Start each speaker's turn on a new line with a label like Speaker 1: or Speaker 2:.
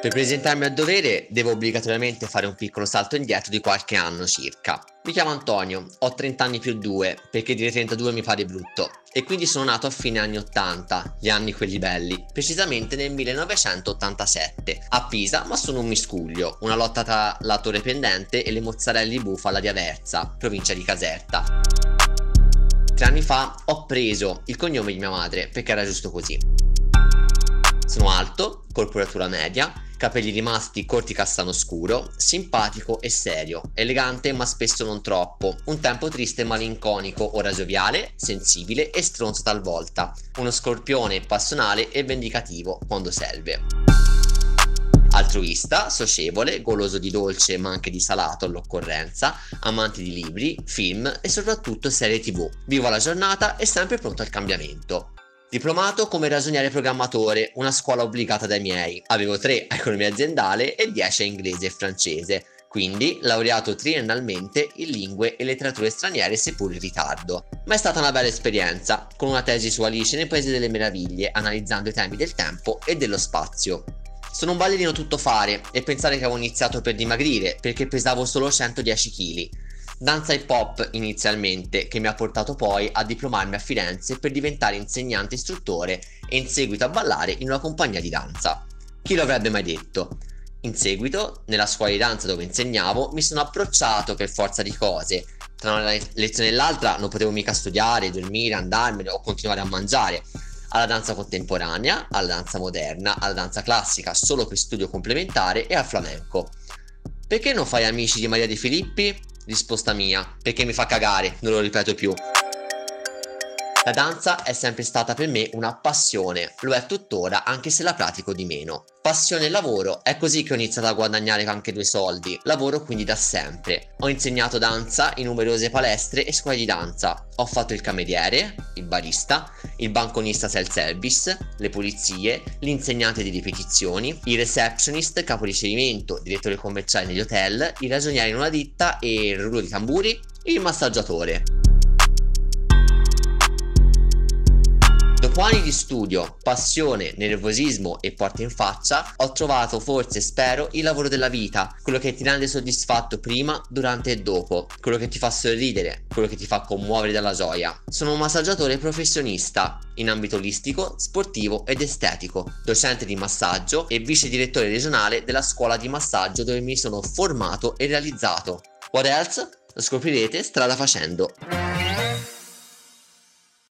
Speaker 1: Per presentarmi al dovere devo obbligatoriamente fare un piccolo salto indietro di qualche anno circa. Mi chiamo Antonio, ho 30 anni più 2, perché dire 32 mi pare brutto, e quindi sono nato a fine anni 80, gli anni quelli belli, precisamente nel 1987, a Pisa, ma sono un miscuglio, una lotta tra la torre pendente e le mozzarelle di bufala di Aversa, provincia di Caserta. Tre anni fa ho preso il cognome di mia madre, perché era giusto così. Sono alto, corporatura media, capelli rimasti corti castano scuro, simpatico e serio, elegante ma spesso non troppo, un tempo triste e malinconico, ora gioviale, sensibile e stronzo talvolta, uno scorpione passionale e vendicativo quando serve. Altruista, socievole, goloso di dolce ma anche di salato all'occorrenza, amante di libri, film e soprattutto serie tv. Vivo la giornata e sempre pronto al cambiamento. Diplomato come ragioniere programmatore, una scuola obbligata dai miei. Avevo 3 a economia aziendale e 10 a inglese e francese, quindi laureato triennalmente in lingue e letterature straniere seppur in ritardo. Ma è stata una bella esperienza, con una tesi su Alice nel Paese delle Meraviglie, analizzando i temi del tempo e dello spazio. Sono un ballerino tutto fare e pensare che avevo iniziato per dimagrire perché pesavo solo 110 kg danza hip hop inizialmente, che mi ha portato poi a diplomarmi a Firenze per diventare insegnante istruttore e in seguito a ballare in una compagnia di danza. Chi lo avrebbe mai detto? In seguito, nella scuola di danza dove insegnavo, mi sono approcciato per forza di cose. Tra una lezione e l'altra non potevo mica studiare, dormire, andarmene o continuare a mangiare. Alla danza contemporanea, alla danza moderna, alla danza classica solo per studio complementare e al flamenco. Perché non fai amici di Maria De Filippi? Risposta mia, perché mi fa cagare, non lo ripeto più. La danza è sempre stata per me una passione, lo è tuttora anche se la pratico di meno. Passione e lavoro, è così che ho iniziato a guadagnare anche due soldi, lavoro quindi da sempre. Ho insegnato danza in numerose palestre e scuole di danza, ho fatto il cameriere, il barista, il banconista self-service, le pulizie, l'insegnante di ripetizioni, il receptionist, capo ricevimento, direttore commerciale negli hotel, il ragioniere in una ditta e il rullo di tamburi, il massaggiatore. Dopo anni di studio, passione, nervosismo e porte in faccia, ho trovato forse, spero, il lavoro della vita, quello che ti rende soddisfatto prima, durante e dopo, quello che ti fa sorridere, quello che ti fa commuovere dalla gioia. Sono un massaggiatore professionista in ambito olistico, sportivo ed estetico, docente di massaggio e vice direttore regionale della scuola di massaggio dove mi sono formato e realizzato. What else? Lo scoprirete strada facendo.